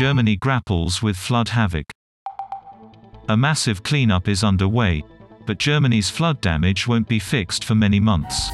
Germany grapples with flood havoc. A massive cleanup is underway, but Germany's flood damage won't be fixed for many months.